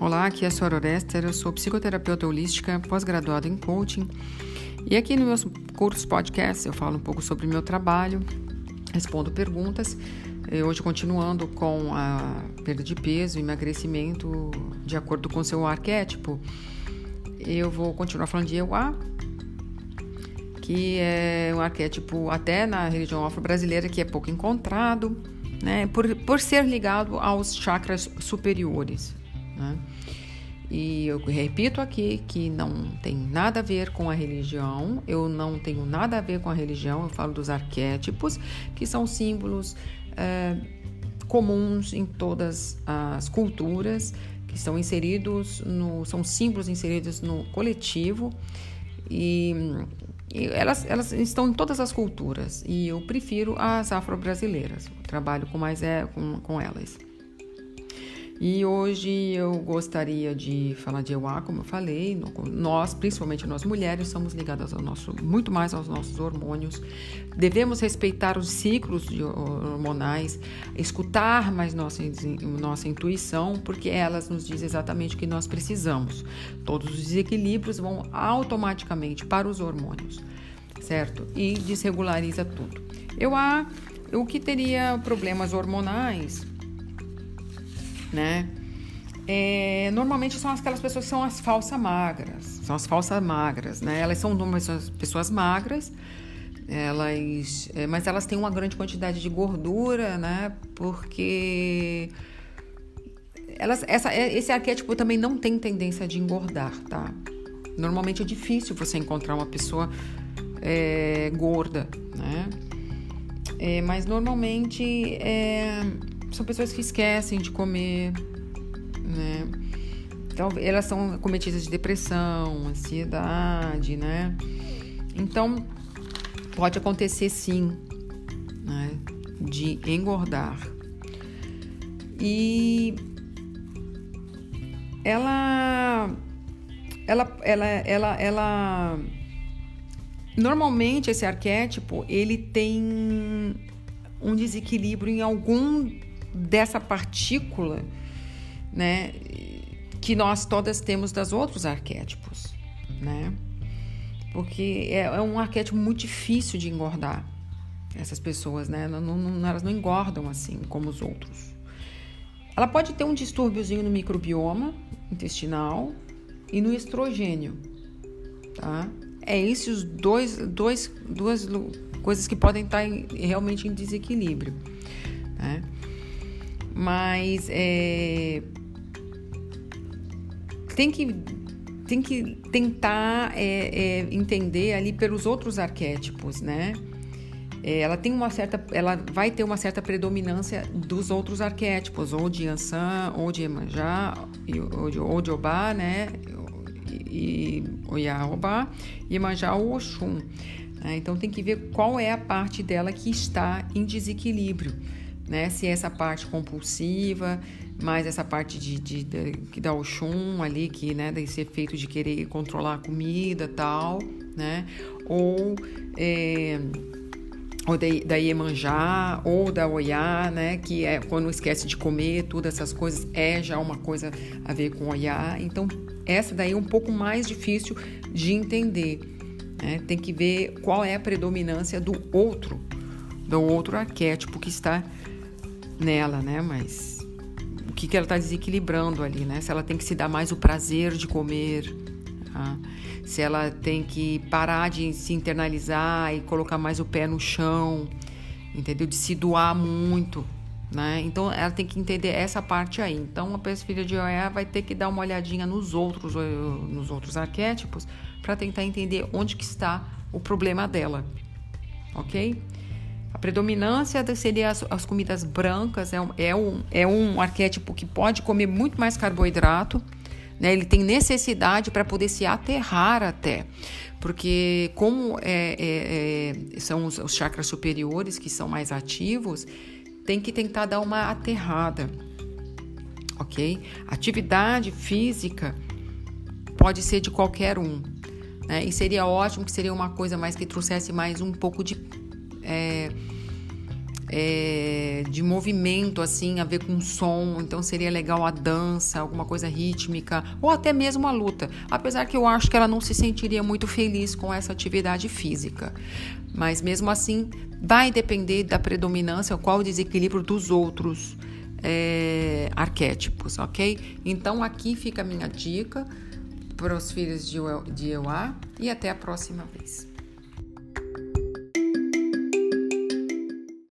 Olá, aqui é a Sora Orester, eu sou psicoterapeuta holística, pós-graduada em coaching. E aqui no meus cursos podcast eu falo um pouco sobre meu trabalho, respondo perguntas. E hoje continuando com a perda de peso, emagrecimento de acordo com seu arquétipo. Eu vou continuar falando de Euá, que é um arquétipo até na religião afro-brasileira que é pouco encontrado, né, por, por ser ligado aos chakras superiores. Né? E eu repito aqui que não tem nada a ver com a religião, eu não tenho nada a ver com a religião, eu falo dos arquétipos, que são símbolos é, comuns em todas as culturas, que são inseridos no. são símbolos inseridos no coletivo e, e elas, elas estão em todas as culturas. E eu prefiro as afro-brasileiras, trabalho com mais é, com, com elas. E hoje eu gostaria de falar de EUA, como eu falei, nós, principalmente nós mulheres, somos ligadas ao nosso, muito mais aos nossos hormônios. Devemos respeitar os ciclos hormonais, escutar mais nossa, nossa intuição, porque elas nos dizem exatamente o que nós precisamos. Todos os desequilíbrios vão automaticamente para os hormônios, certo? E desregulariza tudo. Eu a o que teria problemas hormonais né? É, normalmente são aquelas pessoas que são as falsas magras, são as falsas magras, né? Elas são pessoas magras, elas, é, mas elas têm uma grande quantidade de gordura, né? Porque elas, essa, é, esse arquétipo também não tem tendência de engordar, tá? Normalmente é difícil você encontrar uma pessoa é, gorda, né? É, mas normalmente é, são pessoas que esquecem de comer, né? Então, elas são cometidas de depressão, ansiedade, né? Então, pode acontecer sim, né? De engordar. E ela, ela, ela, ela, ela, normalmente esse arquétipo ele tem um desequilíbrio em algum dessa partícula, né, que nós todas temos das outros arquétipos, né? Porque é, é um arquétipo muito difícil de engordar. Essas pessoas, né? Não, não, elas não engordam assim como os outros. Ela pode ter um distúrbiozinho no microbioma intestinal e no estrogênio, tá? É esses dois, dois, duas coisas que podem estar em, realmente em desequilíbrio? Mas é, tem que tem que tentar é, é, entender ali pelos outros arquétipos, né? É, ela tem uma certa, ela vai ter uma certa predominância dos outros arquétipos, ou de Ansan, ou de Emanjá, ou de, ou de Obá, né? E Oiá-Obá, e Emanjá ou Oxum. Né? Então tem que ver qual é a parte dela que está em desequilíbrio né? Se é essa parte compulsiva, mais essa parte de, de, de que dá o chum ali, que né, desse efeito de querer controlar a comida tal, né? Ou é, ou da, da Iemanjá, ou da Oiá, né? Que é quando esquece de comer, todas essas coisas é já uma coisa a ver com Oiá. Então, essa daí é um pouco mais difícil de entender. Né? Tem que ver qual é a predominância do outro, do outro arquétipo que está nela, né? Mas o que, que ela está desequilibrando ali, né? Se ela tem que se dar mais o prazer de comer, tá? se ela tem que parar de se internalizar e colocar mais o pé no chão, entendeu? De se doar muito, né? Então ela tem que entender essa parte aí. Então a filha de Oé vai ter que dar uma olhadinha nos outros, nos outros arquétipos para tentar entender onde que está o problema dela, ok? A predominância seria as, as comidas brancas, é um, é, um, é um arquétipo que pode comer muito mais carboidrato, né? ele tem necessidade para poder se aterrar até. Porque, como é, é, é, são os, os chakras superiores que são mais ativos, tem que tentar dar uma aterrada, ok? Atividade física pode ser de qualquer um, né? E seria ótimo que seria uma coisa mais que trouxesse mais um pouco de é, é, de movimento, assim, a ver com som. Então seria legal a dança, alguma coisa rítmica, ou até mesmo a luta. Apesar que eu acho que ela não se sentiria muito feliz com essa atividade física. Mas mesmo assim, vai depender da predominância, qual o desequilíbrio dos outros é, arquétipos, ok? Então aqui fica a minha dica para os filhos de Euá e até a próxima vez.